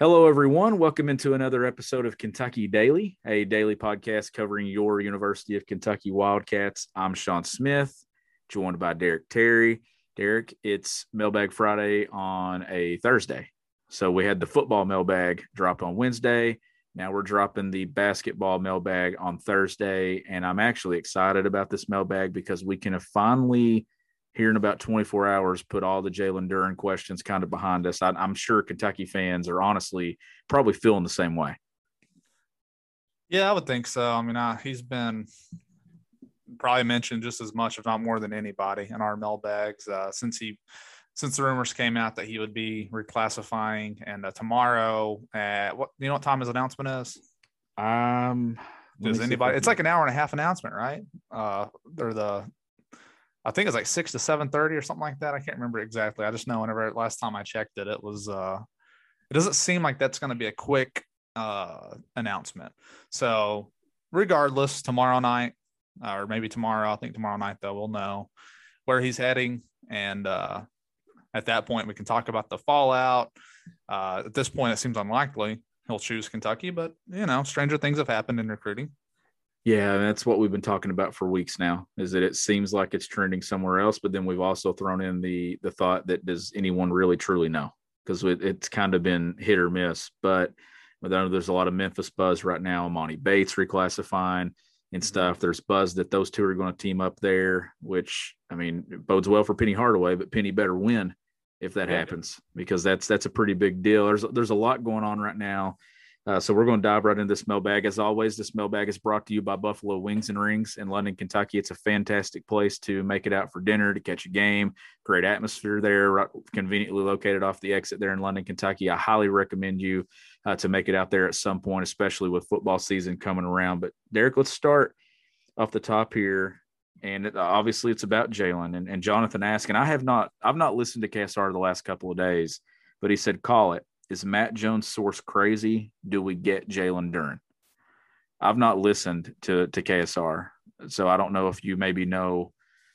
Hello, everyone. Welcome into another episode of Kentucky Daily, a daily podcast covering your University of Kentucky Wildcats. I'm Sean Smith, joined by Derek Terry. Derek, it's Mailbag Friday on a Thursday. So we had the football mailbag dropped on Wednesday. Now we're dropping the basketball mailbag on Thursday. And I'm actually excited about this mailbag because we can finally here in about 24 hours put all the Jalen Duren questions kind of behind us. I, am sure Kentucky fans are honestly probably feeling the same way. Yeah, I would think so. I mean, uh, he's been probably mentioned just as much, if not more than anybody in our mailbags uh, since he since the rumors came out that he would be reclassifying. And uh, tomorrow, at what you know what time his announcement is? Um, does anybody? It's like an hour and a half announcement, right? Uh, or the I think it's like six to seven thirty or something like that. I can't remember exactly. I just know whenever last time I checked it, it was. uh It doesn't seem like that's going to be a quick uh announcement. So, regardless, tomorrow night or maybe tomorrow, I think tomorrow night though, we'll know where he's heading, and uh at that point we can talk about the fallout. Uh, at this point, it seems unlikely he'll choose Kentucky, but you know, stranger things have happened in recruiting. Yeah, that's what we've been talking about for weeks now. Is that it seems like it's trending somewhere else, but then we've also thrown in the the thought that does anyone really truly know? Because it, it's kind of been hit or miss. But I know there's a lot of Memphis buzz right now. Emoni Bates reclassifying and mm-hmm. stuff. There's buzz that those two are going to team up there, which I mean bodes well for Penny Hardaway, but Penny better win if that yeah. happens because that's that's a pretty big deal. There's there's a lot going on right now uh, so we're going to dive right into this mailbag. As always, this mailbag is brought to you by Buffalo Wings and Rings in London, Kentucky. It's a fantastic place to make it out for dinner, to catch a game. Great atmosphere there, right, conveniently located off the exit there in London, Kentucky. I highly recommend you uh, to make it out there at some point, especially with football season coming around. But Derek, let's start off the top here. And it, obviously, it's about Jalen and, and Jonathan asking. I have not, I've not listened to KSR the last couple of days, but he said, call it is Matt Jones' source crazy? Do we get Jalen Duren? I've not listened to to KSR, so I don't know if you maybe know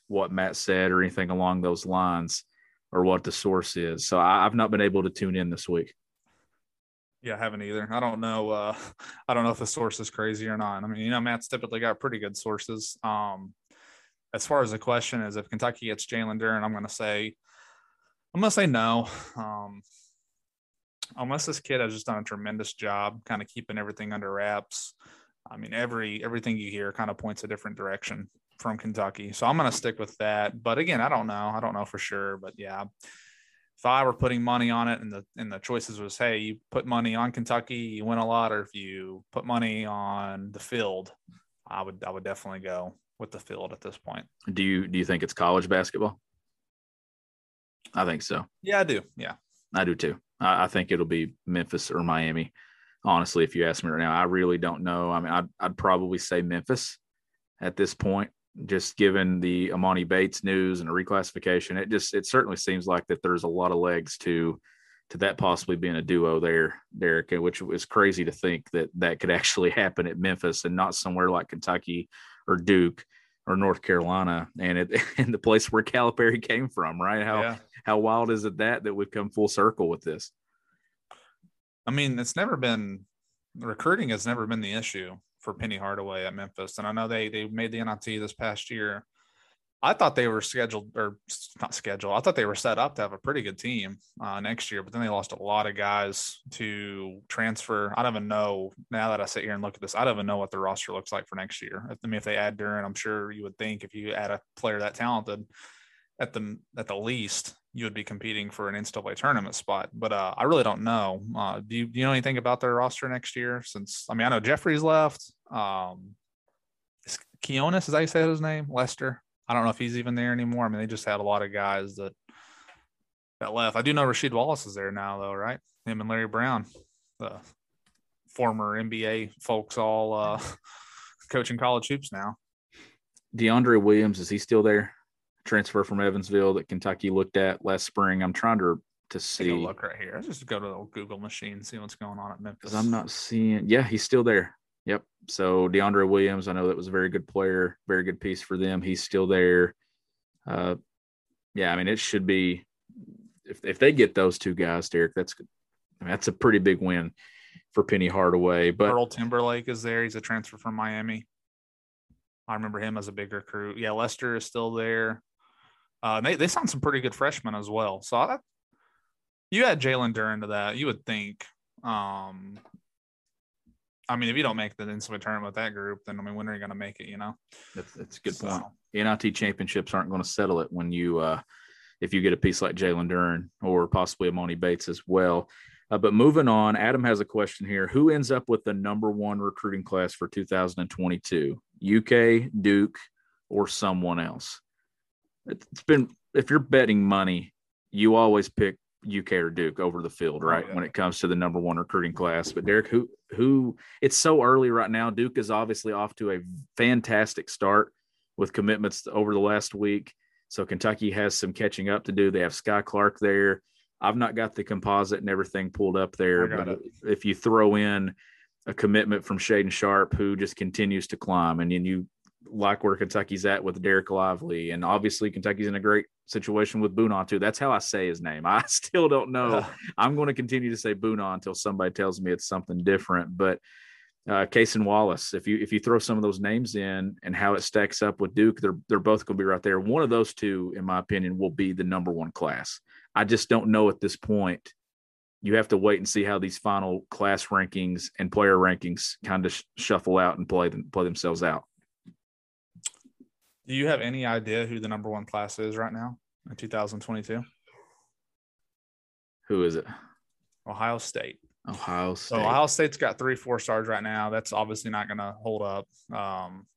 what Matt said or anything along those lines, or what the source is. So I, have not been able to tune in this week. Yeah, I haven't either. I don't know. Uh, I don't know if the source is crazy or not. I mean, you know, Matt's typically got pretty good sources. Um, as far as the question is, if Kentucky gets Jalen Duren, I'm going to say, I'm going to say no. Um, unless this kid has just done a tremendous job kind of keeping everything under wraps. I mean, every everything you hear kind of points a different direction from Kentucky. So I'm going to stick with that. But again, I don't know. I don't know for sure. But yeah, if I were putting money on it and the and the choices was, hey, you put money on Kentucky, you win a lot, or if you put money on the field, I would I would definitely go with the field at this point. Do you do you think it's college basketball? I think so. Yeah, I do. Yeah. I do too. I, I think it'll be Memphis or Miami. Honestly, if you ask me right now, I really don't know. I mean, I'd, I'd probably say Memphis at this point, just given the Emoni Bates news and reclassification. It just it certainly seems like that there's a lot of legs to to that possibly being a duo there, Derek, which is crazy to think that that could actually happen at Memphis and not somewhere like Kentucky or Duke or North Carolina, and it and the place where Calipari came from, right? How yeah. how wild is it that that we've come full circle with this? I mean, it's never been recruiting has never been the issue for Penny Hardaway at Memphis, and I know they they made the NIT this past year, I thought they were scheduled or not scheduled. I thought they were set up to have a pretty good team uh, next year, but then they lost a lot of guys to transfer. I don't even know now that I sit here and look at this. I don't even know what the roster looks like for next year. I mean, if they add Duren, I'm sure you would think if you add a player that talented, at the at the least, you would be competing for an NCAA tournament spot. But uh, I really don't know. Uh, do, you, do you know anything about their roster next year? Since I mean, I know Jeffries left. Um, Quinones, is that you say his name? Lester. I don't know if he's even there anymore. I mean, they just had a lot of guys that that left. I do know Rasheed Wallace is there now, though, right? Him and Larry Brown, the former NBA folks, all uh, coaching college hoops now. DeAndre Williams is he still there? Transfer from Evansville that Kentucky looked at last spring. I'm trying to to see. look right here. Let's just go to the Google machine see what's going on at Memphis. I'm not seeing. Yeah, he's still there. Yep. So DeAndre Williams, I know that was a very good player, very good piece for them. He's still there. Uh, yeah, I mean, it should be if if they get those two guys, Derek. That's mean, that's a pretty big win for Penny Hardaway. But Earl Timberlake is there. He's a transfer from Miami. I remember him as a big recruit. Yeah, Lester is still there. Uh, they they signed some pretty good freshmen as well. So I, you add Jalen Duren to that, you would think. Um, I mean, if you don't make the NCAA tournament with that group, then I mean, when are you going to make it? You know, that's, that's a good so. point. NIT championships aren't going to settle it when you uh, if you get a piece like Jalen Duren or possibly Emoni Bates as well. Uh, but moving on, Adam has a question here. Who ends up with the number one recruiting class for 2022? UK, Duke, or someone else? It's been, if you're betting money, you always pick UK or Duke over the field, oh, right? Oh, yeah. When it comes to the number one recruiting class. But Derek, who, who, it's so early right now. Duke is obviously off to a fantastic start with commitments over the last week. So Kentucky has some catching up to do. They have Skyy Clark there. I've not got the composite and everything pulled up there, but it. if you throw in a commitment from Shaedon Sharp, who just continues to climb, and then you like where Kentucky's at with Dereck Lively, and obviously Kentucky's in a great situation with Buna too. That's how I say his name. I still don't know. I'm going to continue to say Buna until somebody tells me it's something different. But uh, Cason Wallace, if you if you throw some of those names in and how it stacks up with Duke, they're they're both going to be right there. One of those two, in my opinion, will be the number one class. I just don't know at this point. You have to wait and see how these final class rankings and player rankings kind of sh- shuffle out and play them play themselves out. Do you have any idea who the number one class is right now in 2022? Who is it? Ohio State. Ohio State. So Ohio State's got three, four stars right now. That's obviously not going to hold up um,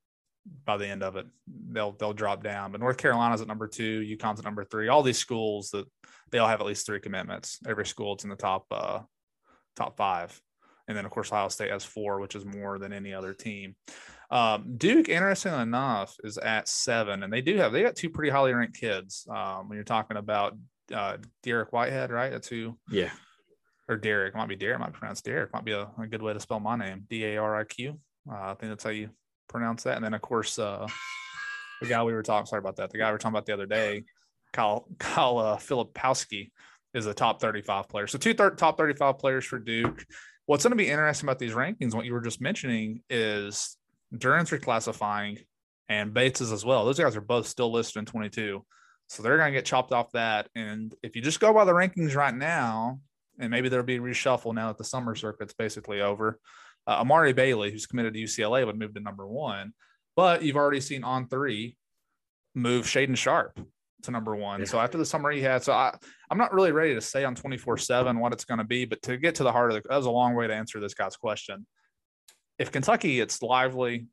by the end of it. They'll they'll drop down. But North Carolina's at number two, UConn's at number three. All these schools that they all have at least three commitments. Every school it's in the top uh, top five, and then of course Ohio State has four, which is more than any other team. Um, Duke, interestingly enough, is at seven, and they do have they got two pretty highly ranked kids. Um, when you're talking about uh, Dariq Whitehead, right? That's who. Yeah or Derek. It might be Derek. Might be pronounced Derek. Might be a, a good way to spell my name. D A R I Q. Uh, I think that's how you pronounce that. And then of course, uh, the guy we were talking. Sorry about that. The guy we were talking about the other day, Kyle Kyle uh, Filipowski, is a top 35 player. So two thir- top 35 players for Duke. What's going to be interesting about these rankings, what you were just mentioning, is Duren's reclassifying and Bates is as well. Those guys are both still listed in 22. So they're going to get chopped off that. And if you just go by the rankings right now, and maybe there'll be a reshuffle now that the summer circuit's basically over. Uh, Amari Bailey, who's committed to UCLA, would move to number one, but you've already seen on three move Shaedon Sharp to number one. Yeah. So after the summer he had, so I, I'm not really ready to say on 24 seven what it's going to be, but to get to the heart of it, that was a long way to answer this guy's question. If Kentucky, it's Lively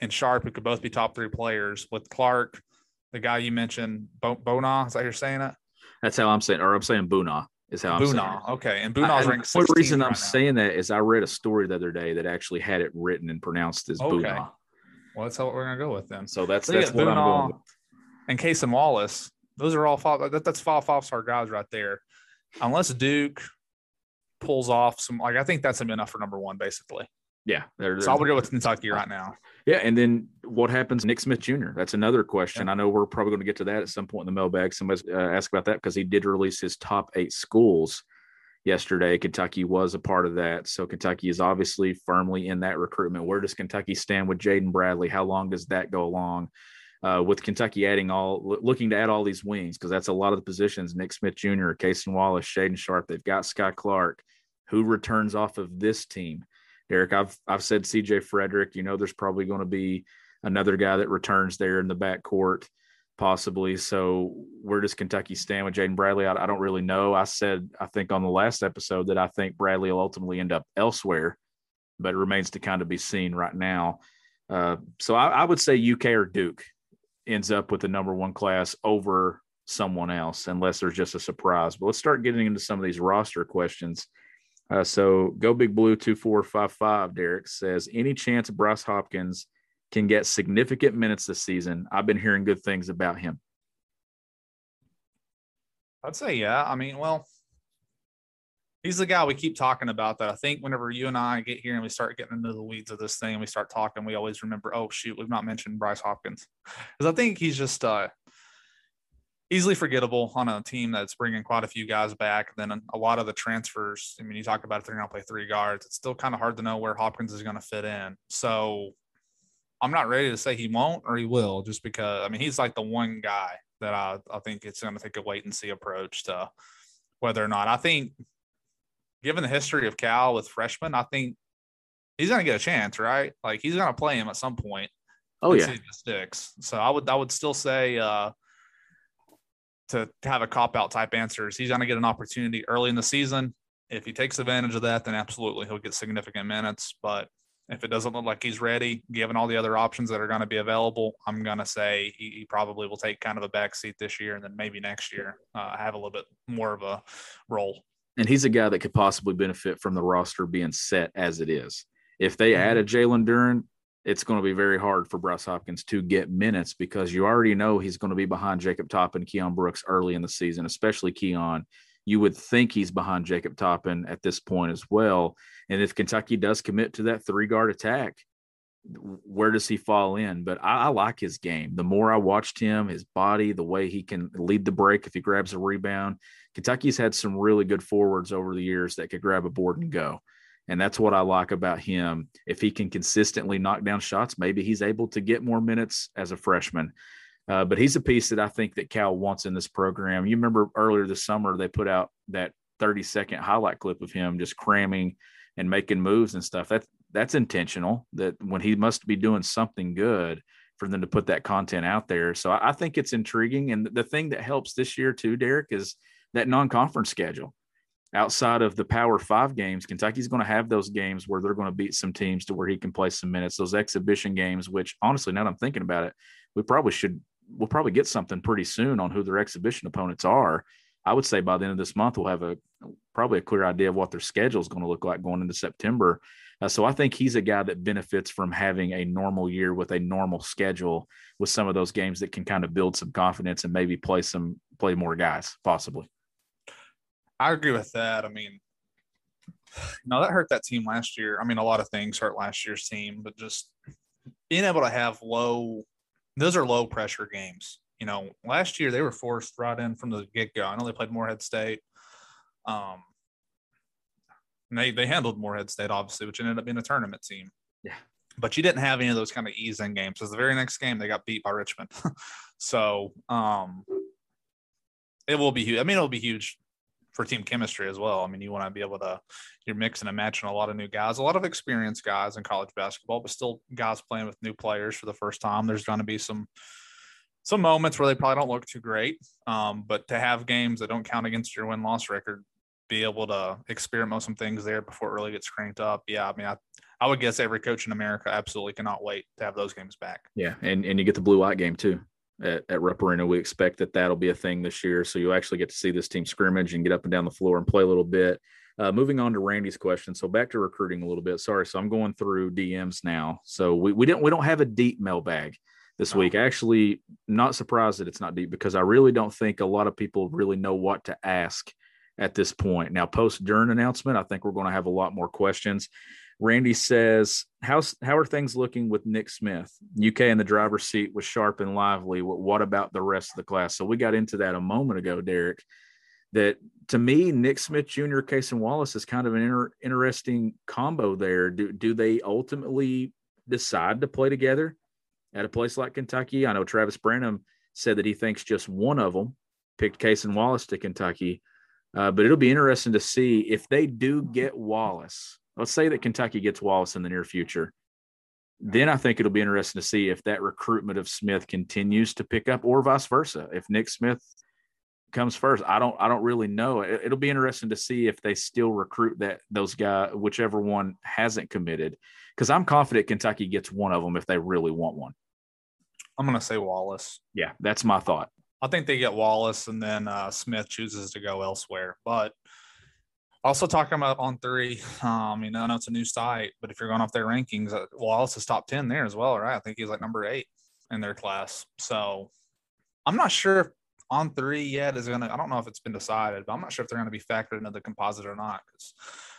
and Sharp, who could both be top three players with Clark, the guy you mentioned, Bo- Bona, is that you're saying it? That's how I'm saying, or I'm saying Buna is how I'm saying. Okay, and Bunah's ranked. One reason right I'm now. saying that is I read a story the other day that actually had it written and pronounced as okay. Bunah. Well, that's how we're gonna go with then. So that's so that's what Bunah I'm going with. And Cason Wallace, those are all five. That, that's five five star guys right there. Unless Duke pulls off some, like I think that's enough for number one, basically. Yeah, they're, they're, so I would go with Kentucky right now. Yeah, and then what happens, Nick Smith Jr. That's another question. Yeah. I know we're probably going to get to that at some point in the mailbag. Somebody's uh, asked about that because he did release his top eight schools yesterday. Kentucky was a part of that, so Kentucky is obviously firmly in that recruitment. Where does Kentucky stand with Jaden Bradley? How long does that go along? Uh, with Kentucky adding all, looking to add all these wings because that's a lot of the positions. Nick Smith Jr., Cason Wallace, Shaedon Sharp, They've got Skyy Clark, who returns off of this team. Derek, I've I've said CJ Frederick. You know, there's probably going to be another guy that returns there in the backcourt, possibly. So where does Kentucky stand with Jaden Bradley? I, I, don't really know. I said I think on the last episode that I think Bradley will ultimately end up elsewhere, but it remains to kind of be seen right now. Uh, so I, I would say UK or Duke ends up with the number one class over someone else, unless there's just a surprise. But let's start getting into some of these roster questions. Uh, so go big blue 2455 Derek says any chance Bryce Hopkins can get significant minutes this season. I've been hearing good things about him. I'd say yeah. I mean, well, he's the guy we keep talking about that I think whenever you and I get here and we start getting into the weeds of this thing and we start talking, we always remember, oh shoot, we've not mentioned Bryce Hopkins. Because I think he's just uh easily forgettable on a team that's bringing quite a few guys back. Then a lot of the transfers. I mean, you talk about if they're going to play three guards, it's still kind of hard to know where Hopkins is going to fit in. So I'm not ready to say he won't or he will, just because I mean he's like the one guy that I, I think it's going to take a wait and see approach to whether or not I think, given the history of Cal with freshmen, I think he's going to get a chance, right? Like he's going to play him at some point. Oh yeah, sticks. So I would I would still say uh, to have a cop out type answers. He's going to get an opportunity early in the season. If he takes advantage of that, then absolutely he'll get significant minutes. But if it doesn't look like he's ready, given all the other options that are going to be available, I'm going to say he, he, probably will take kind of a back seat this year and then maybe next year uh, have a little bit more of a role. And he's a guy that could possibly benefit from the roster being set as it is. If they mm-hmm. add a Jalen Duren, it's going to be very hard for Bryce Hopkins to get minutes because you already know he's going to be behind Jacob Toppin and Keion Brooks early in the season, especially Keion. You would think he's behind Jacob Toppin at this point as well. And if Kentucky does commit to that three guard attack, where does he fall in? But I, I, like his game. The more I watched him, his body, the way he can lead the break if he grabs a rebound. Kentucky's had some really good forwards over the years that could grab a board and go. And that's what I like about him. If he can consistently knock down shots, maybe he's able to get more minutes as a freshman. Uh, but he's a piece that I think that Cal wants in this program. You remember earlier this summer they put out that 30 second highlight clip of him just cramming and making moves and stuff. That's that's intentional. That when he must be doing something good for them to put that content out there. So I, I think it's intriguing. And the thing that helps this year too, Derek, is that non-conference schedule. Outside of the Power Five games, Kentucky's going to have those games where they're going to beat some teams to where he can play some minutes. Those exhibition games, which honestly, now that I'm thinking about it, we probably should we'll probably get something pretty soon on who their exhibition opponents are. I would say by the end of this month, we'll have a probably a clear idea of what their schedule is going to look like going into September. Uh, so I think he's a guy that benefits from having a normal year with a normal schedule with some of those games that can kind of build some confidence and maybe play some play more guys possibly. I agree with that. I mean, no, that hurt that team last year. I mean, a lot of things hurt last year's team, but just being able to have low those are low pressure games. You know, last year they were forced right in from the get go. I know they played Morehead State. Um, they they handled Morehead State obviously, which ended up being a tournament team. Yeah. But you didn't have any of those kind of ease in games. Because the very next game they got beat by Richmond. so um, it will be huge. I mean, it'll be huge for team chemistry as well. I mean, you want to be able to you're mixing and matching a lot of new guys, a lot of experienced guys in college basketball, but still guys playing with new players for the first time. There's going to be some some moments where they probably don't look too great, um, but to have games that don't count against your win loss record, be able to experiment with some things there before it really gets cranked up. Yeah, I mean, I, I would guess every coach in America absolutely cannot wait to have those games back. Yeah, and and you get the blue white game too at, at Rupp Arena. We expect that that'll be a thing this year. So you'll actually get to see this team scrimmage and get up and down the floor and play a little bit. Uh, moving on to Randy's question. So back to recruiting a little bit. Sorry. So I'm going through DMs now. So we, we didn't, we don't have a deep mailbag this oh. week. Actually, not surprised that it's not deep because I really don't think a lot of people really know what to ask at this point. Now, post Duren announcement, I think we're going to have a lot more questions. Randy says, "How's how are things looking with Nick Smith? UK in the driver's seat was sharp and lively. What, what about the rest of the class?" So we got into that a moment ago, Derek. That to me, Nick Smith Jr., Cason Wallace is kind of an inter- interesting combo there. Do do they ultimately decide to play together at a place like Kentucky? I know Travis Branham said that he thinks just one of them picked Cason Wallace to Kentucky, uh, but it'll be interesting to see if they do get Wallace let's say that Kentucky gets Wallace in the near future. Then I think it'll be interesting to see if that recruitment of Smith continues to pick up or vice versa. If Nick Smith comes first, I don't I don't really know. It, will be interesting to see if they still recruit that those guys, whichever one hasn't committed. Because I'm confident Kentucky gets one of them if they really want one. I'm gonna say Wallace. Yeah, that's my thought. I think they get Wallace and then uh, Smith chooses to go elsewhere. But also talking about on three, um, you know, I know it's a new site, but if you're going off their rankings, uh, Wallace is top 10 there as well, right? I think he's like number eight in their class. So I'm not sure if on three yet is going to, I don't know if it's been decided, but I'm not sure if they're going to be factored into the composite or not. Because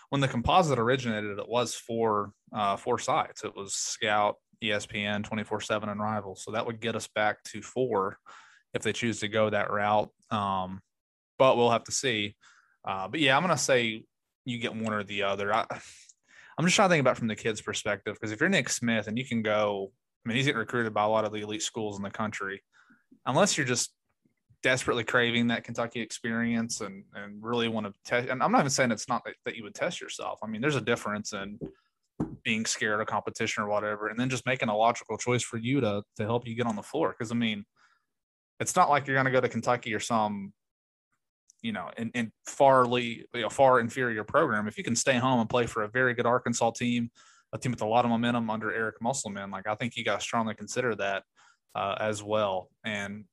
when the composite originated, it was for uh, four sites. It was Scout, ESPN, 24 7, and Rivals. So that would get us back to four if they choose to go that route. Um, but we'll have to see. Uh, but yeah, I'm gonna say you get one or the other. I, I'm just trying to think about from the kids' perspective because if you're Nick Smith and you can go, I mean, he's getting recruited by a lot of the elite schools in the country. Unless you're just desperately craving that Kentucky experience and and really want to test. And I'm not even saying it's not that, that you would test yourself. I mean, there's a difference in being scared of competition or whatever, and then just making a logical choice for you to to help you get on the floor. Because I mean, it's not like you're going to go to Kentucky or some you know, in, in farly, you know, far inferior program. If you can stay home and play for a very good Arkansas team, a team with a lot of momentum under Eric Musselman, like I think you got to strongly consider that uh, as well. And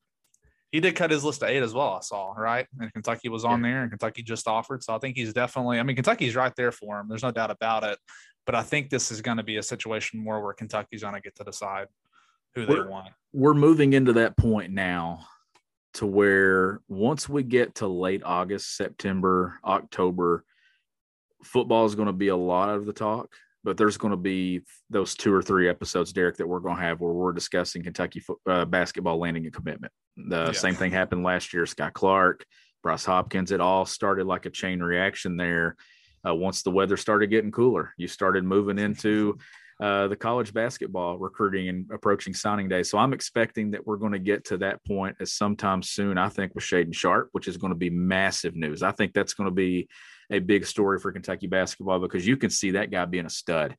he did cut his list to eight as well. I saw right, and Kentucky was on yeah. there, and Kentucky just offered. So I think he's definitely. I mean, Kentucky's right there for him. There's no doubt about it. But I think this is going to be a situation more where Kentucky's going to get to decide who we're, they want. We're moving into that point now to where once we get to late August, September, October, football is going to be a lot of the talk, but there's going to be those two or three episodes, Derek, that we're going to have where we're discussing Kentucky fo- uh, basketball landing a commitment. The yeah. same thing happened last year. Scott Clark, Bryce Hopkins, it all started like a chain reaction there. Uh, once the weather started getting cooler, you started moving into uh, the college basketball recruiting and approaching signing day. So I'm expecting that we're going to get to that point as sometime soon. I think with Shaedon Sharp, which is going to be massive news. I think that's going to be a big story for Kentucky basketball because you can see that guy being a stud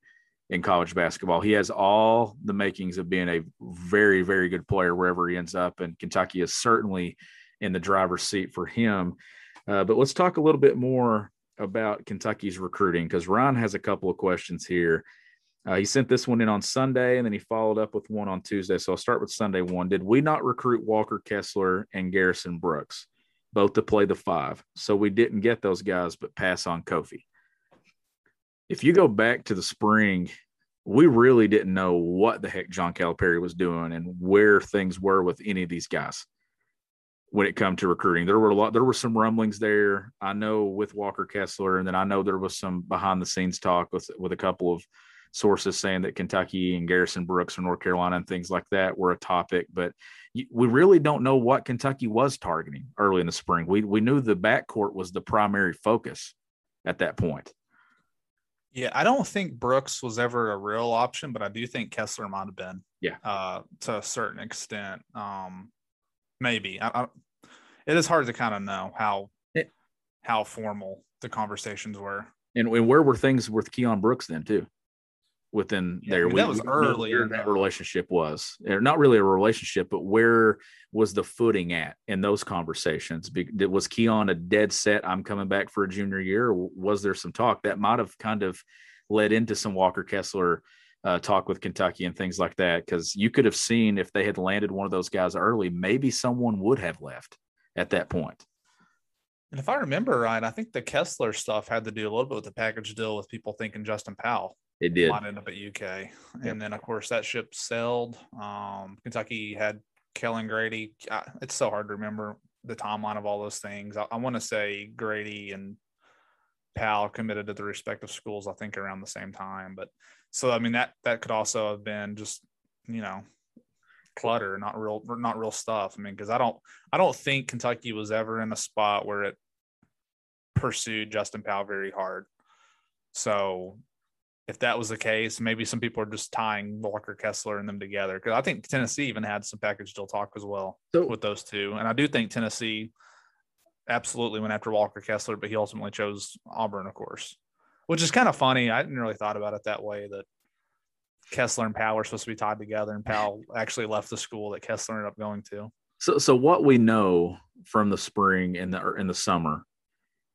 in college basketball. He has all the makings of being a very, very good player wherever he ends up, and Kentucky is certainly in the driver's seat for him. Uh, but let's talk a little bit more about Kentucky's recruiting because Ron has a couple of questions here. Uh, he sent this one in on Sunday, and then he followed up with one on Tuesday. So I'll start with Sunday one. Did we not recruit Walker Kessler and Garrison Brooks, both to play the five? So we didn't get those guys, but pass on Kofi. If you go back to the spring, we really didn't know what the heck John Calipari was doing and where things were with any of these guys when it come to recruiting. There were a lot, there were some rumblings there. I know with Walker Kessler, and then I know there was some behind the scenes talk with with a couple of sources saying that Kentucky and Garrison Brooks from North Carolina and things like that were a topic, but we really don't know what Kentucky was targeting early in the spring. We we knew the backcourt was the primary focus at that point. Yeah, I don't think Brooks was ever a real option, but I do think Kessler might have been. Yeah, uh, to a certain extent, um, maybe. I, I, it is hard to kind of know how it, how formal the conversations were. And, and where were things with Keion Brooks then too? Within yeah, there. I mean, that was early. Where that relationship was, or not really a relationship, but where was the footing at in those conversations? Was Keion a dead set? I'm coming back for a junior year, or was there some talk that might have kind of led into some Walker Kessler? Uh, talk with Kentucky and things like that, because you could have seen if they had landed one of those guys early, maybe someone would have left at that point. And if I remember right, I think the Kessler stuff had to do a little bit with the package deal with people thinking Justin Powell. It did. Might end up at UK. Yep. And then, of course, that ship sailed. Um, Kentucky had Kellan Grady. it's so hard to remember the timeline of all those things. I, I want to say Grady and Powell committed to the respective schools, I think, around the same time. But so, I mean, that that could also have been just, you know, clutter, not real, not real stuff. I mean, because I don't, I don't think Kentucky was ever in a spot where it pursued Justin Powell very hard. So if that was the case, maybe some people are just tying Walker Kessler and them together. Because I think Tennessee even had some package deal talk as well so, with those two. And I do think Tennessee absolutely went after Walker Kessler, but he ultimately chose Auburn, of course, which is kind of funny. I didn't really thought about it that way that Kessler and Powell are supposed to be tied together, and Powell actually left the school that Kessler ended up going to. So, so what we know from the spring and the er, in the summer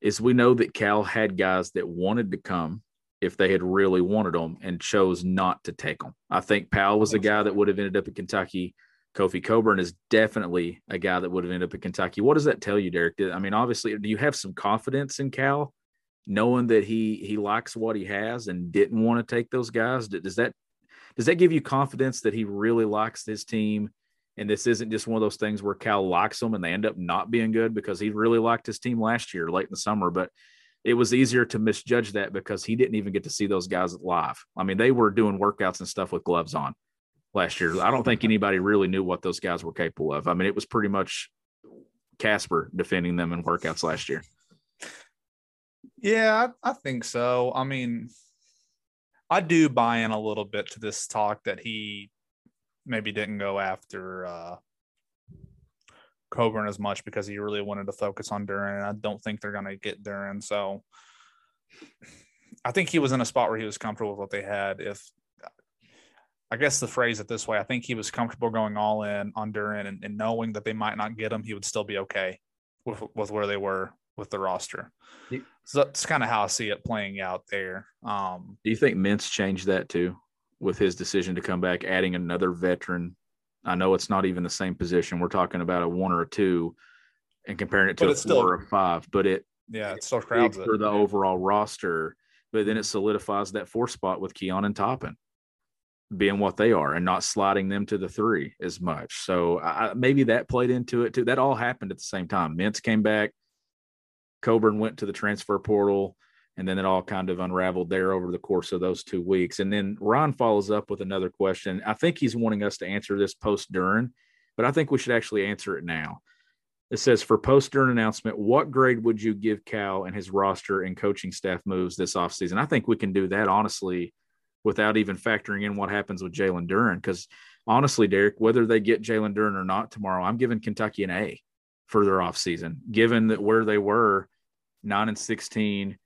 is we know that Cal had guys that wanted to come if they had really wanted them and chose not to take them. I think Powell was a guy that would have ended up in Kentucky. Kofi Cockburn is definitely a guy that would have ended up in Kentucky. What does that tell you, Derek? I mean, obviously, do you have some confidence in Cal, knowing that he he likes what he has and didn't want to take those guys? Does that does that give you confidence that he really likes his team? And this isn't just one of those things where Cal likes them and they end up not being good because he really liked his team last year, late in the summer. But it was easier to misjudge that because he didn't even get to see those guys live. I mean, they were doing workouts and stuff with gloves on last year. I don't think anybody really knew what those guys were capable of. I mean, it was pretty much Casper defending them in workouts last year. Yeah, I, think so. I mean, I do buy in a little bit to this talk that he maybe didn't go after uh, Cockburn as much because he really wanted to focus on Duren. And I don't think they're going to get Duren. So I think he was in a spot where he was comfortable with what they had. If I guess the phrase it this way, I think he was comfortable going all in on Duren and, and knowing that they might not get him, he would still be okay with, with where they were with the roster. So that's kind of how I see it playing out there. Um, Do you think Mintz changed that too with his decision to come back, adding another veteran? I know it's not even the same position. We're talking about a one or a two and comparing it to a four still, or a five, but it yeah, it still crowds for the overall roster. But then it solidifies that four spot with Keion and Toppin being what they are and not sliding them to the three as much. So I, maybe that played into it too. That all happened at the same time. Mintz came back, Cockburn went to the transfer portal, and then it all kind of unraveled there over the course of those two weeks. And then Ron follows up with another question. I think he's wanting us to answer this post Duren, but I think we should actually answer it now. It says for post Duren announcement, what grade would you give Cal and his roster and coaching staff moves this offseason? I think we can do that honestly without even factoring in what happens with Jalen Duren. Because honestly, Derek, whether they get Jalen Duren or not tomorrow, I'm giving Kentucky an A for their offseason, given that where they were nine and 16,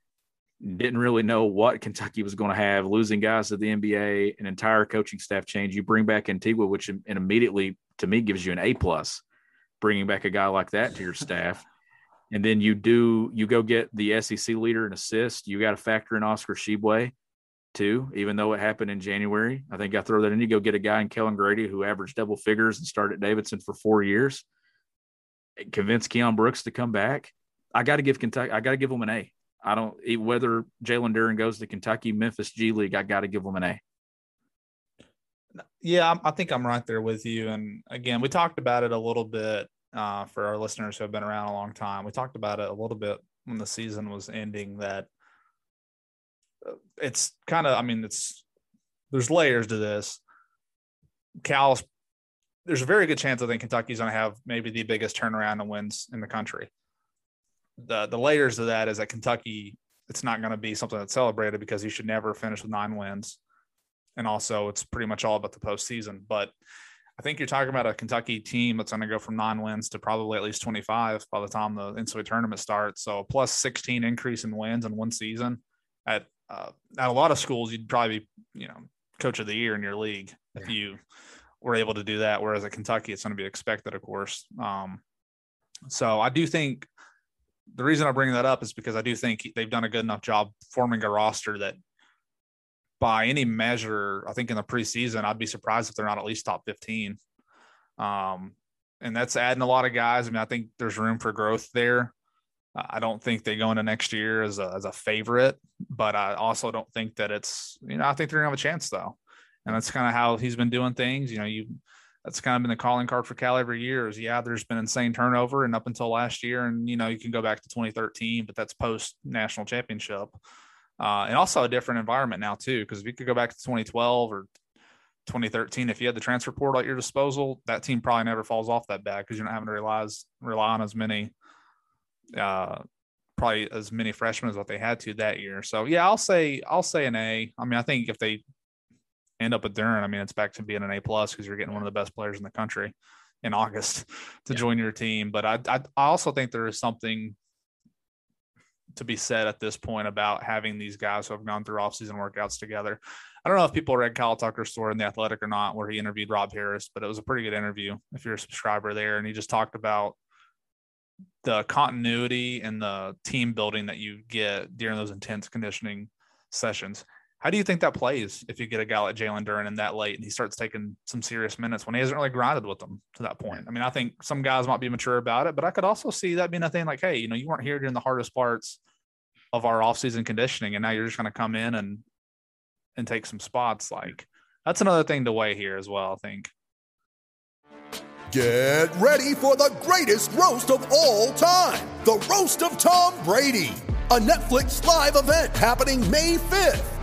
didn't really know what Kentucky was going to have, losing guys to the NBA, an entire coaching staff change. You bring back Antigua, which and immediately to me gives you an A plus, bringing back a guy like that to your staff. And then you do you go get the SEC leader and assist. You got to factor in Oscar Tshiebwe too, even though it happened in January. I think I throw that in. You go get a guy in Kellan Grady who averaged double figures and started Davidson for four years. Convince Keion Brooks to come back. I got to give Kentucky. I got to give them an A. I don't whether Jalen Duren goes to Kentucky, Memphis G League. I got to give them an A. Yeah, I think I'm right there with you. And again, we talked about it a little bit uh, for our listeners who have been around a long time. We talked about it a little bit when the season was ending. That it's kind of, I mean, it's there's layers to this. Cal's, there's a very good chance I think Kentucky's going to have maybe the biggest turnaround and wins in the country. The the layers of that is that Kentucky, it's not going to be something that's celebrated because you should never finish with nine wins, and also it's pretty much all about the postseason. But I think you're talking about a Kentucky team that's going to go from nine wins to probably at least 25 by the time the NCAA tournament starts. So plus 16 increase in wins in one season at uh, at a lot of schools, you'd probably be, you know, coach of the year in your league yeah. if you were able to do that. Whereas at Kentucky, it's going to be expected, of course. Um, so I do think the reason I bring that up is because I do think they've done a good enough job forming a roster that, by any measure, I think in the preseason, I'd be surprised if they're not at least top 15. Um, and that's adding a lot of guys. I mean, I think there's room for growth there. I don't think they go into next year as a, as a favorite, but I also don't think that it's, you know, I think they're gonna have a chance though. And that's kind of how he's been doing things. You know, you, that's kind of been the calling card for Cal every year is yeah, there's been insane turnover and up until last year. And, you know, you can go back to 2013, but that's post national championship. Uh, and also a different environment now too, because if you could go back to 2012 or 2013, if you had the transfer portal at your disposal, that team probably never falls off that bad because you're not having to rely, rely on as many uh, probably as many freshmen as what they had to that year. So yeah, I'll say I'll say an A. I mean, I think if they end up at Duren, I mean, it's back to being an A plus because you're getting one of the best players in the country in August to yeah. join your team. But I, I I also think there is something to be said at this point about having these guys who have gone through offseason workouts together. I don't know if people read Kyle Tucker's story in the Athletic or not, where he interviewed Rob Harris, but it was a pretty good interview if you're a subscriber there, and he just talked about the continuity and the team building that you get during those intense conditioning sessions. How do you think that plays if you get a guy like Jalen Duren in that late and he starts taking some serious minutes when he hasn't really grinded with them to that point? I mean, I think some guys might be mature about it, but I could also see that being a thing like, hey, you know, you weren't here during the hardest parts of our offseason conditioning, and now you're just going to come in and and take some spots. Like that's another thing to weigh here as well. I think. Get ready for the greatest roast of all time the Roast of Tom Brady, a Netflix live event happening May 5th.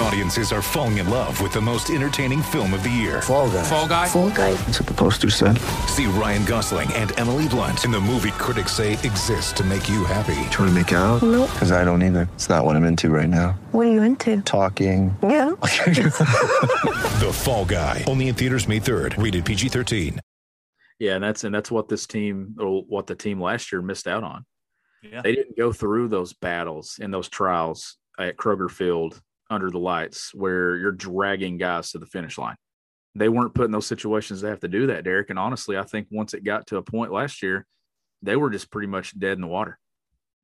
Audiences are falling in love with the most entertaining film of the year. Fall guy. Fall guy. Fall guy. That's what the poster said. See Ryan Gosling and Emily Blunt in the movie critics say exists to make you happy. Trying to make it out? Nope. Because I don't either. It's not what I'm into right now. What are you into? Talking. Yeah. The Fall Guy. Only in theaters May 3rd. Rated PG-13. Yeah, and that's and that's what this team or what the team last year missed out on. Yeah. They didn't go through those battles and those trials at Kroger Field under the lights where you're dragging guys to the finish line. They weren't put in those situations to have to do that, Derek. And honestly, I think once it got to a point last year, they were just pretty much dead in the water,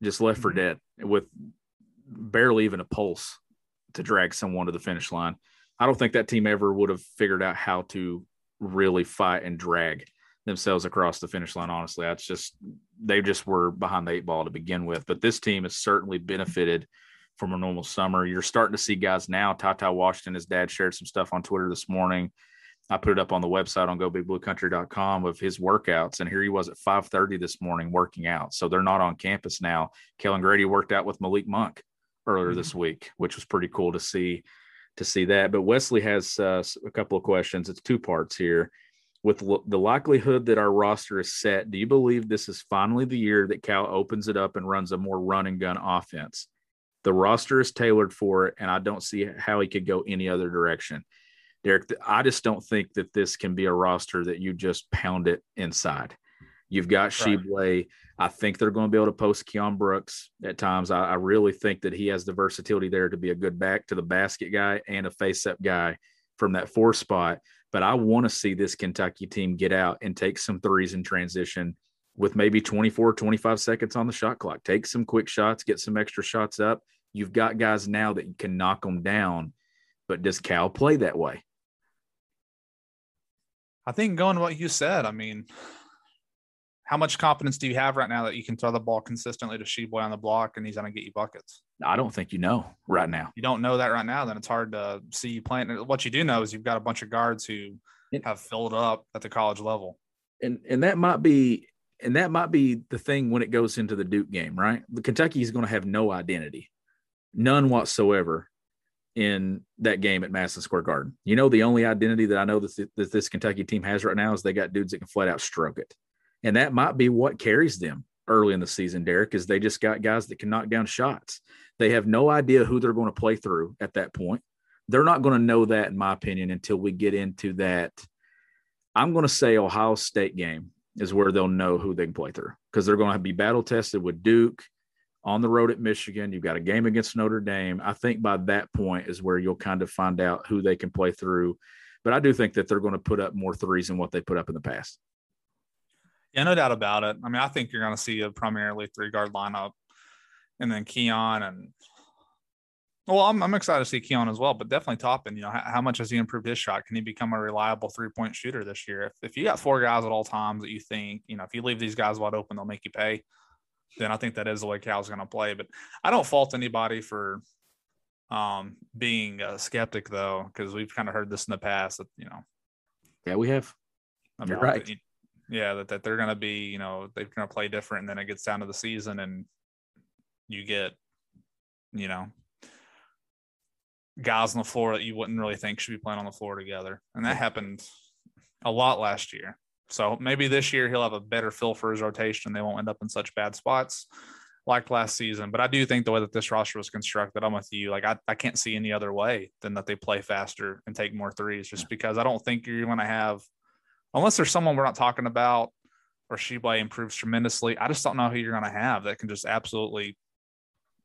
just left for Mhm. dead with barely even a pulse to drag someone to the finish line. I don't think that team ever would have figured out how to really fight and drag themselves across the finish line. Honestly, that's just they just were behind the eight ball to begin with. But this team has certainly benefited from a normal summer. You're starting to see guys now. TyTy Washington, his dad shared some stuff on Twitter this morning. I put it up on the website on gobigbluecountry.com of his workouts. And here he was at 5:30 this morning working out. So they're not on campus now. Kellan Grady worked out with Malik Monk earlier this week, which was pretty cool to see to see that. But Wesley has uh, a couple of questions. It's two parts here. With the likelihood that our roster is set, do you believe this is finally the year that Cal opens it up and runs a more run and gun offense? The roster is tailored for it, and I don't see how he could go any other direction. Derek, I just don't think that this can be a roster that you just pound it inside. You've got Right. I think they're going to be able to post Keion Brooks at times. I, I really think that he has the versatility there to be a good back to the basket guy and a face up guy from that four spot. But I want to see this Kentucky team get out and take some threes in transition with maybe 24, 25 seconds on the shot clock. Take some quick shots, get some extra shots up. You've got guys now that you can knock them down. But does Cal play that way? I think going to what you said, I mean, how much confidence do you have right now that you can throw the ball consistently to Tshiebwe on the block and he's going to get you buckets? I don't think you know right now. You don't know that right now, then it's hard to see you playing. What you do know is you've got a bunch of guards who have filled up at the college level. and and that might be and that might be the thing when it goes into the Duke game, right? The Kentucky is going to have no identity, none whatsoever, in that game at Madison Square Garden. You know, the only identity that I know that, that this Kentucky team has right now is they got dudes that can flat out stroke it, and that might be what carries them early in the season. Derek is they just got guys that can knock down shots. They have no idea who they're going to play through at that point. They're not going to know that, in my opinion, until we get into that I'm going to say Ohio State game is where they'll know who they can play through because they're going to be battle tested with Duke on the road at Michigan. You've got a game against Notre Dame. I think by that point is where you'll kind of find out who they can play through. But I do think that they're going to put up more threes than what they put up in the past. Yeah, no doubt about it. I mean, I think you're going to see a primarily three guard lineup and then Keion and well, I'm, I'm excited to see Keion as well, but definitely Toppin. You know, how, how much has he improved his shot? Can he become a reliable three point shooter this year? If, if you got four guys at all times that you think, you know, if you leave these guys wide open, they'll make you pay, then I think that is the way Cal's going to play. But I don't fault anybody for um, being a skeptic, though, because we've kind of heard this in the past that, you know, Yeah, we have. You're right. yeah, that, that they're going to be, you know, they're going to play different. And then it gets down to the season and you get, you know, guys on the floor that you wouldn't really think should be playing on the floor together. And that happened a lot last year. So maybe this year he'll have a better feel for his rotation. They won't end up in such bad spots like last season. But I do think the way that this roster was constructed, I'm with you. Like I, I can't see any other way than that they play faster and take more threes, just because I don't think you're going to have, unless there's someone we're not talking about or Tshiebwe improves tremendously. I just don't know who you're going to have that can just absolutely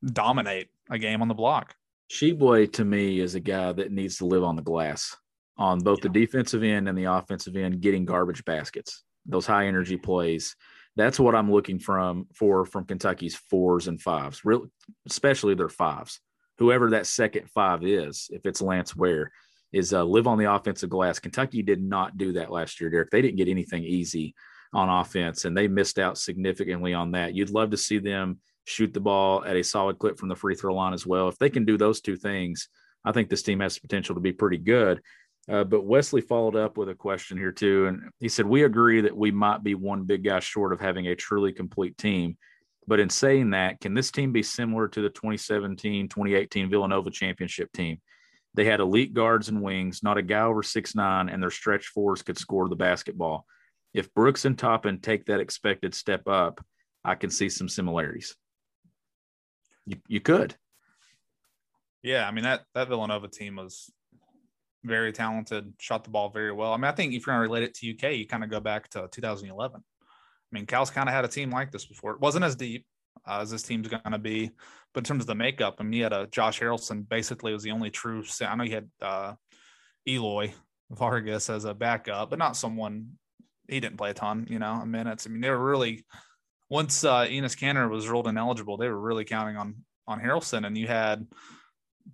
dominate a game on the block. Tshiebwe to me is a guy that needs to live on the glass on both the defensive end and the offensive end, getting garbage baskets, those high energy plays. That's what I'm looking from for from Kentucky's fours and fives, real especially their fives, whoever that second five is, if it's Lance Ware, is uh, live on the offensive glass. Kentucky did not do that last year, Derek. They didn't get anything easy on offense, and they missed out significantly on that. You'd love to see them shoot the ball at a solid clip from the free throw line as well. If they can do those two things, I think this team has the potential to be pretty good. Uh, but Wesley followed up with a question here too, and he said, "We agree that we might be one big guy short of having a truly complete team." But in saying that, can this team be similar to the 2017 2018 Villanova championship team? They had elite guards and wings, not a guy over six nine, and their stretch fours could score the basketball. If Brooks and Toppin take that expected step up, I can see some similarities. You, you could. Yeah, I mean that that Villanova team was very talented, shot the ball very well. I mean, I think if you're going to relate it to UK, you kind of go back to 2011. I mean, Cal's kind of had a team like this before. It wasn't as deep uh, as this team's going to be, but in terms of the makeup, I mean, he had a Josh Harrelson basically was the only true. I know he had uh, Eloy Vargas as a backup, but not someone he didn't play a ton, you know, minutes. I mean, they were really once uh, Enes Kanter was ruled ineligible, they were really counting on on Harrelson, and you had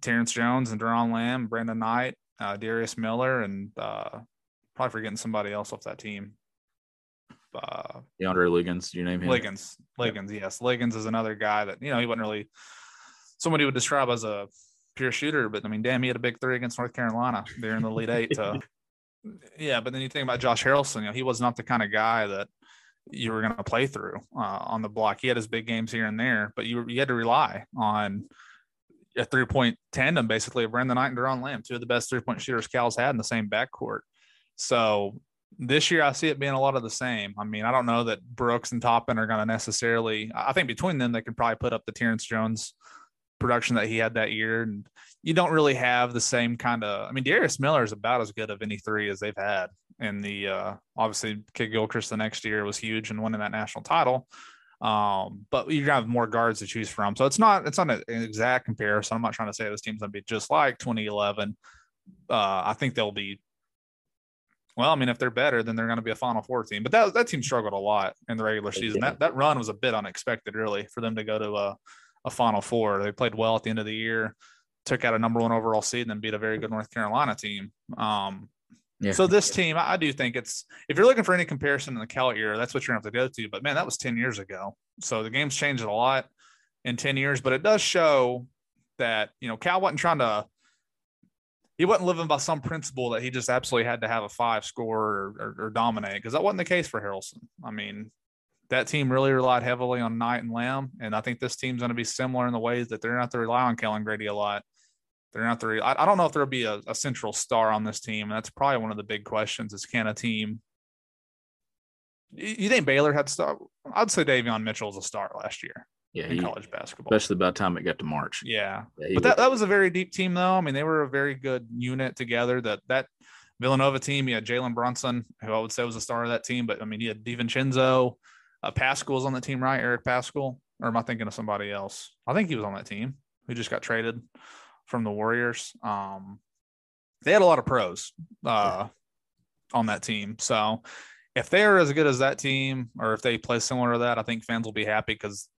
Terrence Jones and Doron Lamb, Brandon Knight, uh, Darius Miller, and uh, probably forgetting somebody else off that team. Uh, DeAndre Liggins, you name him? Liggins, Liggins, yeah. yes. Liggins is another guy that you know he wasn't really somebody would describe as a pure shooter, but I mean, damn, he had a big three against North Carolina there in the Elite Eight. To, yeah, but then you think about Josh Harrelson, you know, he was not the kind of guy that you were going to play through uh, on the block. He had his big games here and there, but you you had to rely on a three point tandem basically of Brandon Knight and Doron Lamb, two of the best three point shooters Cal's had in the same backcourt. So this year I see it being a lot of the same. I mean, I don't know that Brooks and Toppin are going to necessarily. I think between them they can probably put up the Terrence Jones production that he had that year, and you don't really have the same kind of. I mean, Darius Miller is about as good of any three as they've had. And the uh, obviously Kidd Gilchrist the next year was huge and winning that national title. Um, but you're gonna have more guards to choose from. So it's not it's not an exact comparison. I'm not trying to say this team's gonna be just like 2011. Uh, I think they'll be well, I mean, if they're better, then they're going to be a Final Four team. But that that team struggled a lot in the regular season. That that run was a bit unexpected, really, for them to go to a, a Final Four. They played well at the end of the year, took out a number one overall seed, and then beat a very good North Carolina team. Um, yeah. So this team, I do think it's if you're looking for any comparison in the Cal era, that's what you're gonna have to go to. But man, that was 10 years ago. So the game's changed a lot in 10 years, but it does show that you know Cal wasn't trying to he wasn't living by some principle that he just absolutely had to have a five score or, or, or dominate because that wasn't the case for Harrelson. I mean, that team really relied heavily on Knight and Lamb, and I think this team's going to be similar in the ways that they're not to rely on Kellan Grady a lot. They're not the. I, I don't know if there'll be a, a, central star on this team. That's probably one of the big questions: is can a team? You think Baylor had star? I'd say Davion Mitchell was a star last year. Yeah, in he, college basketball, especially by the time it got to March. Yeah, yeah but that, that was a very deep team, though. I mean, they were a very good unit together. That that Villanova team, you had Jalen Brunson, who I would say was a star of that team. But I mean, you had DiVincenzo, uh, Paschall's on the team, right? Eric Paschall, or am I thinking of somebody else? I think he was on that team who just got traded from the Warriors. Um, they had a lot of pros uh, on that team. So if they're as good as that team, or if they play similar to that, I think fans will be happy because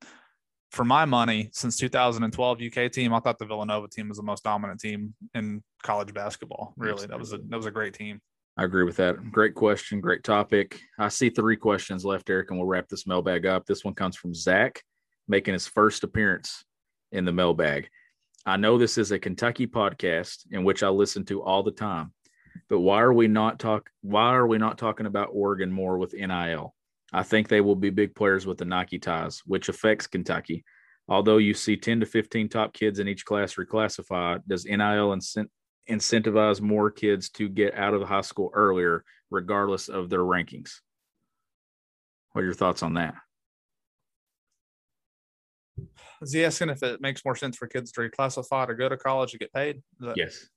for my money, since 2012 UK team, I thought the Villanova team was the most dominant team in college basketball. Really, that was a that was a great team. I agree with that. Great question, great topic. I see three questions left, Eric, and we'll wrap this mailbag up. This one comes from Zach, making his first appearance in the mailbag. I know this is a Kentucky podcast in which I listen to all the time, but why are we not talk why are we not talking about Oregon more with NIL? I think they will be big players with the Nike ties, which affects Kentucky. Although you see 10 to 15 top kids in each class reclassify, does NIL incent- incentivize more kids to get out of the high school earlier, regardless of their rankings? What are your thoughts on that? Is he asking if it makes more sense for kids to reclassify to go to college to get paid? That, yes.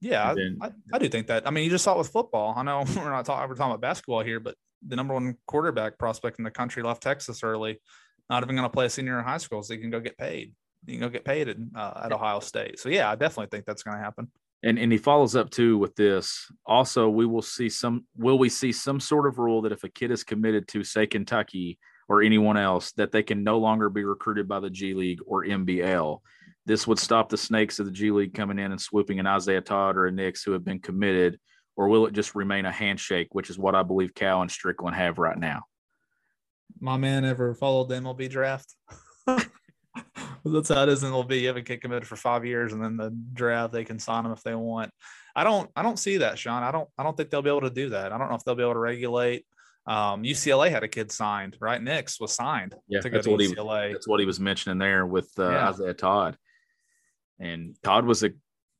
Yeah, then, I, I, do think that. I mean, you just saw it with football. I know we're not talking, we're talking about basketball here, but the number one quarterback prospect in the country left Texas early, not even going to play a senior in high school, so he can go get paid. You can go get paid in, uh, at Ohio State. So yeah, I definitely think that's going to happen. And and he follows up too with this. Also, we will see some. Will we see some sort of rule that if a kid is committed to say Kentucky or anyone else that they can no longer be recruited by the G League or NBL. this would stop the snakes of the G League coming in and swooping an Isaiah Todd or a Nix who have been committed, or will it just remain a handshake, which is what I believe Cal and Strickland have right now? My man ever followed the MLB draft? That's how it is in MLB. You have a kid committed for five years, and then the draft they can sign them if they want. I don't. I don't see that, Sean. I don't. I don't think they'll be able to do that. I don't know if they'll be able to regulate. Um, UCLA had a kid signed, right? Nix was signed Yeah, to go that's to what he that's what he was mentioning there with uh, Yeah. Isaiah Todd. And Todd was a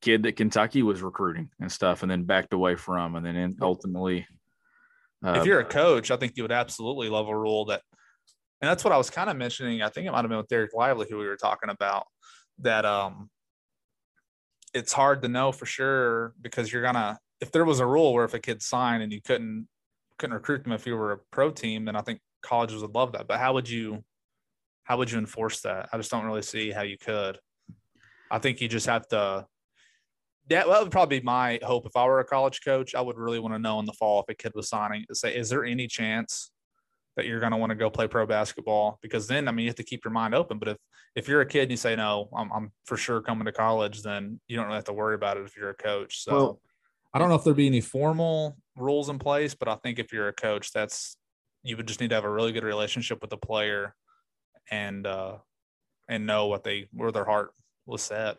kid that Kentucky was recruiting and stuff, and then backed away from, and then in- ultimately. Uh, if you're a coach, I think you would absolutely love a rule that, and that's what I was kind of mentioning. I think it might have been with Dereck Lively who we were talking about that. Um, it's hard to know for sure because you're gonna if there was a rule where if a kid signed and you couldn't couldn't recruit them if you were a pro team, then I think colleges would love that. But how would you how would you enforce that? I just don't really see how you could. I think you just have to. Well, that would probably be my hope. If I were a college coach, I would really want to know in the fall if a kid was signing to say, is there any chance that you're going to want to go play pro basketball? Because then, I mean, you have to keep your mind open. But if if you're a kid and you say, no, I'm, I'm for sure coming to college, then you don't really have to worry about it if you're a coach. So Well- I don't know if there'd be any formal rules in place, but I think if you're a coach, that's you would just need to have a really good relationship with the player and uh and know what they where their heart was set.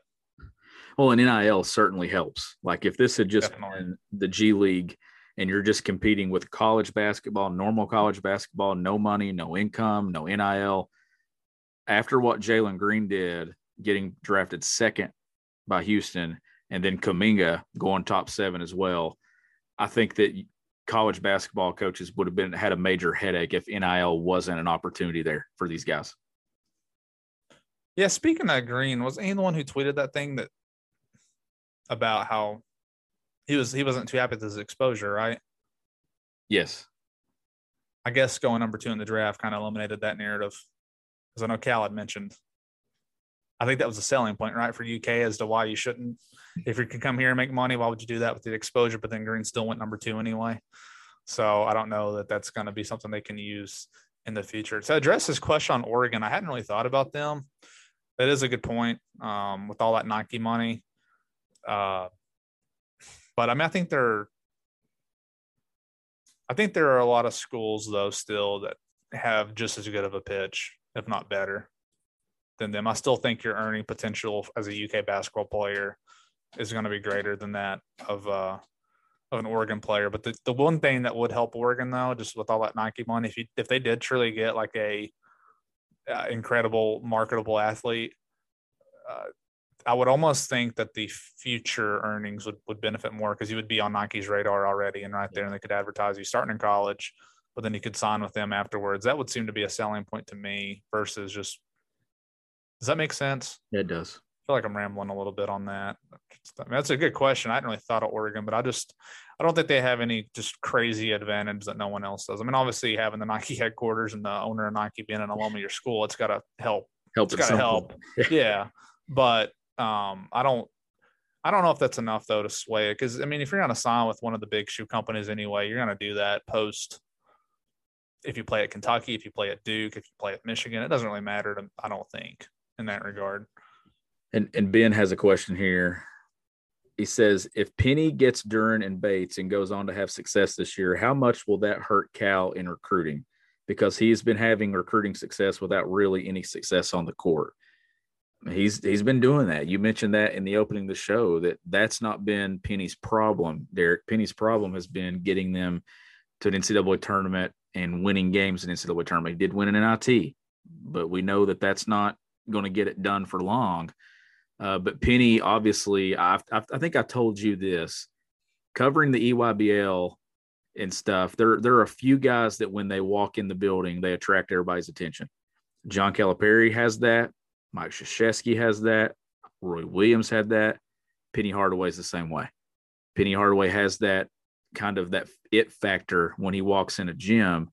Well, and NIL certainly helps. Like if this had just Definitely. been the G League and you're just competing with college basketball, normal college basketball, no money, no income, no NIL. After what Jalen Green did, getting drafted second by Houston, and then Kuminga going top seven as well, I think that college basketball coaches would have been had a major headache if NIL wasn't an opportunity there for these guys. Yeah, speaking of Green, was he the one who tweeted that thing that about how he was he wasn't too happy with his exposure, right? Yes. I guess going number two in the draft kind of eliminated that narrative. Because I know Cal had mentioned. I think that was a selling point, right, for UK as to why you shouldn't. If you can come here and make money, why would you do that with the exposure? But then Green still went number two anyway. So I don't know that that's going to be something they can use in the future. To address this question on Oregon, I hadn't really thought about them. That is a good point um, with all that Nike money. Uh, but I mean, I think they're I think there are a lot of schools though still that have just as good of a pitch, if not better, than them. I still think your earning potential as a UK basketball player is going to be greater than that of uh of an Oregon player. But the, the one thing that would help Oregon though, just with all that Nike money, if you if they did truly get like a uh, incredible marketable athlete, uh, I would almost think that the future earnings would, would benefit more because you would be on Nike's radar already and right there, and they could advertise you starting in college, but then you could sign with them afterwards. That would seem to be a selling point to me versus just. Does that make sense? Yeah, it does. I feel like I'm rambling a little bit on that. I mean, that's a good question. I hadn't really thought of Oregon, but I just I don't think they have any just crazy advantage that no one else does. I mean, obviously having the Nike headquarters and the owner of Nike being an alum of your school, it's got to help Help It's at gotta help. yeah but um i don't i don't know if that's enough though to sway it because i mean if you're going to sign with one of the big shoe companies anyway you're going to do that post if you play at kentucky if you play at duke if you play at michigan it doesn't really matter to i don't think in that regard And and Ben has a question here. He says, if Penny gets Duren and Bates and goes on to have success this year, how much will that hurt Cal in recruiting? Because he's been having recruiting success without really any success on the court. He's he's been doing that. You mentioned that in the opening of the show that that's not been Penny's problem. Derek Penny's problem has been getting them to an NCAA tournament and winning games in NCAA tournament. He did win an IT, but we know that that's not going to get it done for long. Uh, but Penny, obviously, I've, I've, I think I told you this covering the EYBL and stuff. There, there are a few guys that when they walk in the building, they attract everybody's attention. John Calipari has that. Mike Krzyzewski has that. Roy Williams had that. Penny Hardaway's the same way. Penny Hardaway has that kind of that it factor when he walks in a gym.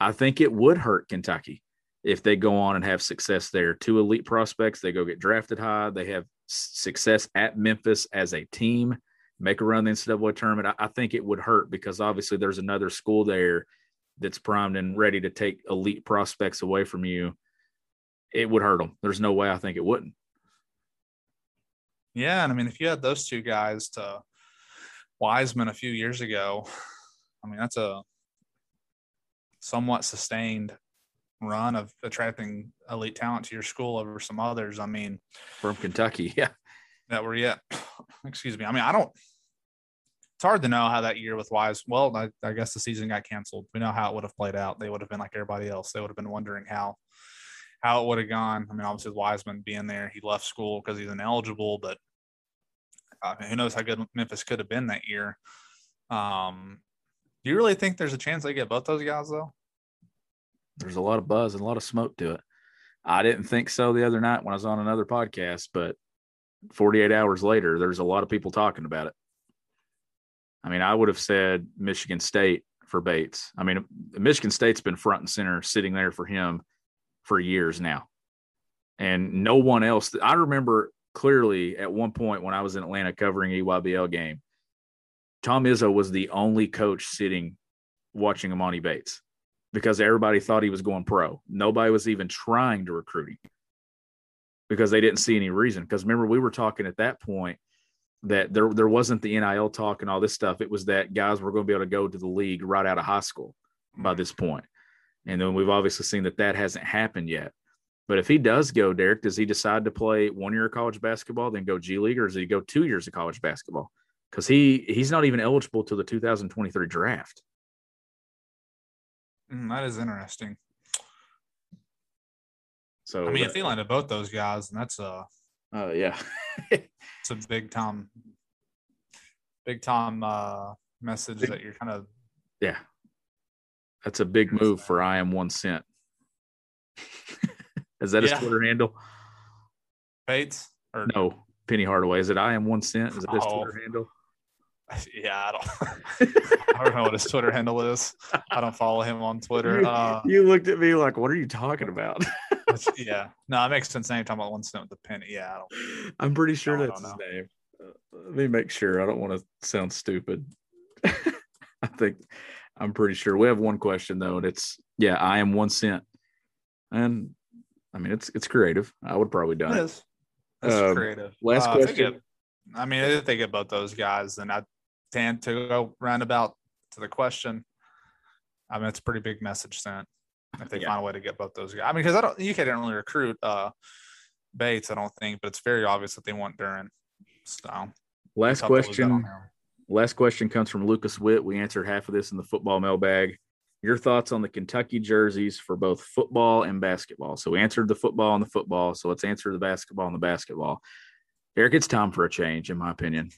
I think it would hurt Kentucky if they go on and have success there. Two elite prospects, they go get drafted high. They have success at Memphis as a team, make a run the NCAA tournament. I, I think it would hurt because obviously there's another school there that's primed and ready to take elite prospects away from you. It would hurt them. There's no way I think it wouldn't. Yeah, and I mean, if you had those two guys to Wiseman a few years ago, I mean, that's a somewhat sustained run of attracting elite talent to your school over some others. I mean, from Kentucky. Yeah. that were yet, excuse me. I mean, I don't, it's hard to know how that year with Wise, well, I, I guess the season got canceled. We know how it would have played out. They would have been like everybody else. They would have been wondering how, how it would have gone. I mean, obviously Wiseman being there, he left school because he's ineligible, but uh, who knows how good Memphis could have been that year. Um, do you really think there's a chance they get both those guys though? There's a lot of buzz and a lot of smoke to it. I didn't think so the other night when I was on another podcast, but 48 hours later, there's a lot of people talking about it. I mean, I would have said Michigan State for Bates. I mean, Michigan State's been front and center sitting there for him for years now. And no one else, I remember clearly at one point when I was in Atlanta covering EYBL game, Tom Izzo was the only coach sitting watching Emoni Bates because everybody thought he was going pro. Nobody was even trying to recruit him because they didn't see any reason. Because remember, we were talking at that point that there there wasn't the NIL talk and all this stuff. It was that guys were going to be able to go to the league right out of high school by mm-hmm. this point. And then we've obviously seen that that hasn't happened yet. But if he does go, Derek, does he decide to play one year of college basketball, then go G League, or does he go two years of college basketball? Because he he's not even eligible to the 2023 draft. Mm, that is interesting. So I mean, if they landed both those guys, and that's a uh, yeah, it's a big time, big time uh, message Big- that you're kind of yeah, that's a big move for I am one cent. Is that his Yeah. Twitter handle? Bates or No, Penny Hardaway. Is it I am one cent? Is it his Oh. Twitter handle? Yeah, I don't. I don't know what his Twitter handle is. I don't follow him on Twitter. You, Uh, you looked at me like, what are you talking about? yeah, no, it makes sense. Now you're talking about one cent with the penny. Yeah, I don't. I'm pretty sure I that's his name. Uh, let me make sure. I don't want to sound stupid. I think I'm pretty sure. We have one question though, and it's yeah, I am one cent. And I mean it's it's creative. I would probably done It it. is. That's Um, creative. last Uh, question. I mean, if they get both those guys, then I tend to go roundabout to the question. I mean, it's a pretty big message sent if they Yeah. find a way to get both those guys. I mean, because I don't, UK didn't really recruit uh, Bates, I don't think, but it's very obvious that they want Duren. So Last thought that was that on question. Last question comes from Lucas Witt. We answered half of this in the football mailbag. Your thoughts on the Kentucky jerseys for both football and basketball? So we answered the football and the football. So let's answer the basketball and the basketball. Eric, it's time for a change, in my opinion.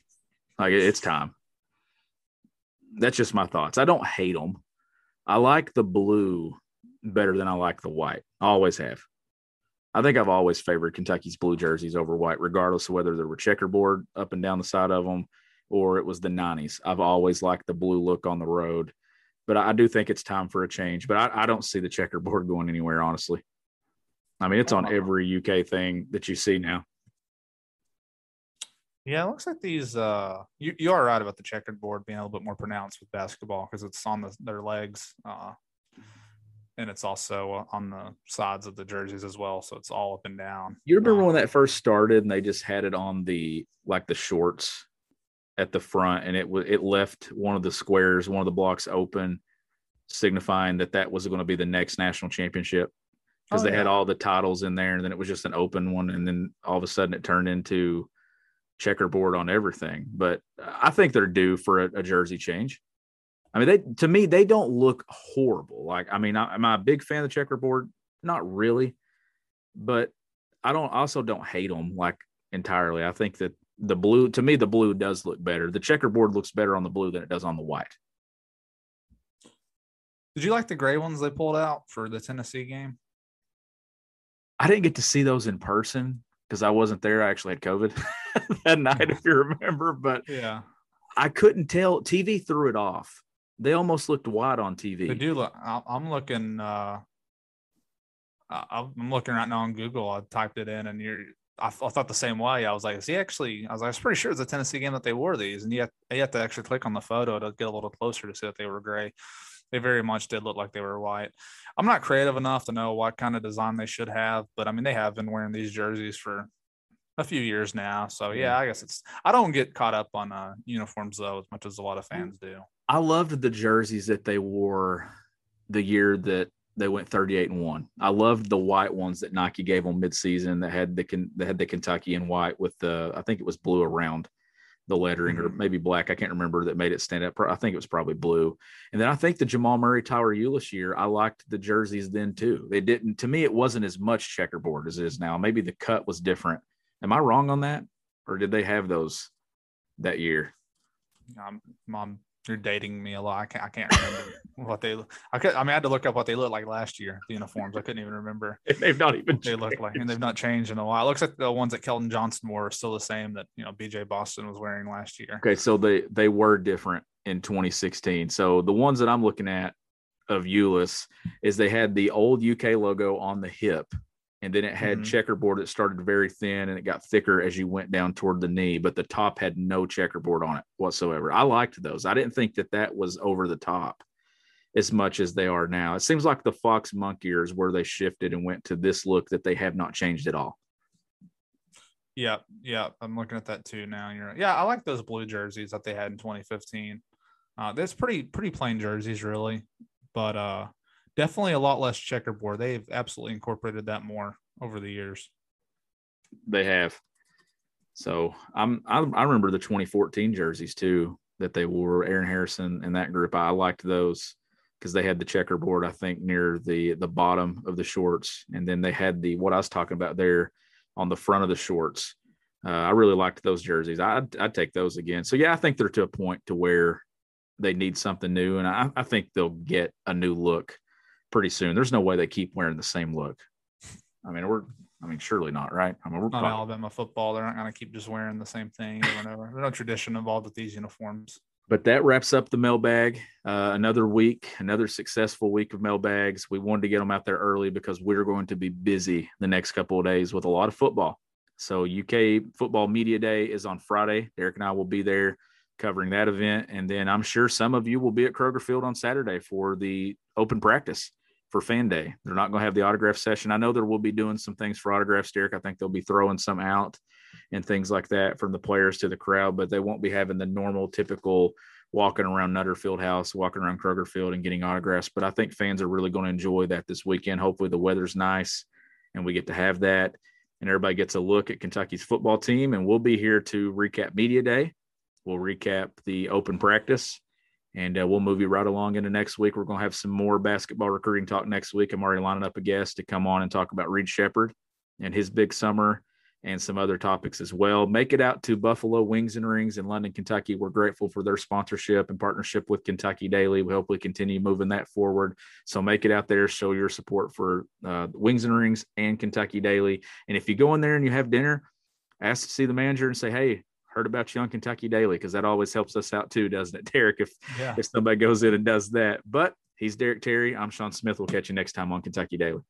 Like it's time. That's just my thoughts. I don't hate them. I like the blue better than I like the white. I always have. I think I've always favored Kentucky's blue jerseys over white, regardless of whether there were checkerboard up and down the side of them or it was the 90s. I've always liked the blue look on the road, but I, I do think it's time for a change. But I, I don't see the checkerboard going anywhere, honestly. I mean, it's on uh-huh. every UK thing that you see now. Yeah, it looks like these. Uh, you you are right about the checkered board being a little bit more pronounced with basketball because it's on the, their legs, uh, and it's also uh, on the sides of the jerseys as well. So it's all up and down. You remember Uh, when that first started and they just had it on the like the shorts at the front and it was it left one of the squares, one of the blocks open, signifying that that was going to be the next national championship because Oh, they had all the titles in there and then it was just an open one and then all of a sudden it turned into checkerboard on everything. But I think they're due for a, a jersey change. I mean, they to me they don't look horrible. Like, I mean, I, am I a big fan of the checkerboard? Not really, but I don't also don't hate them like entirely. I think that the blue to me the blue does look better. The checkerboard looks better on the blue than it does on the white. Did you like the gray ones they pulled out for the Tennessee game? I didn't get to see those in person because I wasn't there. I actually had COVID that night, if you remember. But Yeah, I couldn't tell. TV threw it off. They almost looked white on TV. they do look. I- I'm looking. Uh, I- I'm looking right now on Google. I typed it in, and you're. I, I thought the same way. I was like, is he actually? I was like, I was pretty sure it's a Tennessee game that they wore these, and you you have to actually click on the photo to get a little closer to see that they were gray. They very much did look like they were white. I'm not creative enough to know what kind of design they should have, but I mean, they have been wearing these jerseys for a few years now. So yeah, I guess it's. I don't get caught up on uh, uniforms though as much as a lot of fans do. I loved the jerseys that they wore the year that they went 38 and 1. I loved the white ones that Nike gave them midseason that had the that had the Kentucky in white with the I think it was blue around the lettering or Mhm. maybe black. I can't remember that made it stand up. I think it was probably blue. And then I think the Jamal Murray Tyler Ulis year, I liked the jerseys then too. They didn't to me it wasn't as much checkerboard as it is now. Maybe the cut was different. Am I wrong on that? Or did they have those that year? Um, mom, you're dating me a lot. I can't. I can't remember what they. I could. I mean, I had to look up what they looked like last year. The uniforms. I couldn't even remember. They've not even They look like, and they've not changed in a while. It looks like the ones that Keldon Johnson wore are still the same that you know BJ Boston was wearing last year. Okay, so they they were different in 2016. So the ones that I'm looking at of Ulis is they had the old UK logo on the hip, and then it had Mhm. checkerboard that started very thin and it got thicker as you went down toward the knee, but the top had no checkerboard on it whatsoever. I liked those. I didn't think that that was over the top as much as they are now. It seems like the Fox Monk ears where they shifted and went to this look that they have not changed at all. Yeah, yeah, I'm looking at that too now. You're yeah, I like those blue jerseys that they had in 2015. Uh, that's pretty pretty plain jerseys, really, but uh, definitely a lot less checkerboard. They've absolutely incorporated that more over the years. they have. So I'm I, I remember the 2014 jerseys too that they wore. Aaron Harrison and that group. I liked those because they had the checkerboard. I think near the the bottom of the shorts, and then they had the what I was talking about there on the front of the shorts. Uh, I really liked those jerseys. I'd, I'd take those again. So yeah, I think they're to a point to where they need something new, and I, I think they'll get a new look pretty soon. There's no way they keep wearing the same look. I mean, we're I mean, surely not, right? I mean, we're Not probably- Alabama football. They're not going to keep just wearing the same thing over and over. There's no tradition involved with these uniforms. but that wraps up the mailbag. Uh, another week, another successful week of mailbags. We wanted to get them out there early because we're going to be busy the next couple of days with a lot of football. So UK Football Media Day is on Friday. Derek and I will be there covering that event, and then I'm sure some of you will be at Kroger Field on Saturday for the open practice for Fan Day. They're not going to have the autograph session. I know there will be doing some things for autographs, Derek. I think they'll be throwing some out and things like that from the players to the crowd, but they won't be having the normal, typical walking around Nutter Field House, walking around Kroger Field and getting autographs. But I think fans are really going to enjoy that this weekend. Hopefully, the weather's nice and we get to have that. And everybody gets a look at Kentucky's football team. And we'll be here to recap Media Day. We'll recap the open practice and uh, we'll move you right along into next week. We're going to have some more basketball recruiting talk next week. I'm already lining up a guest to come on and talk about Reed Sheppard and his big summer and some other topics as well. Make it out to Buffalo Wings and Rings in London, Kentucky. We're grateful for their sponsorship and partnership with Kentucky Daily. We hope we continue moving that forward. So make it out there, show your support for uh, Wings and Rings and Kentucky Daily. And if you go in there and you have dinner, ask to see the manager and say, "Hey, heard about you on Kentucky Daily," because that always helps us out too, doesn't it, Derek? If Yeah. if somebody goes in and does that. But he's Derek Terry. I'm Sean Smith. We'll catch you next time on Kentucky Daily.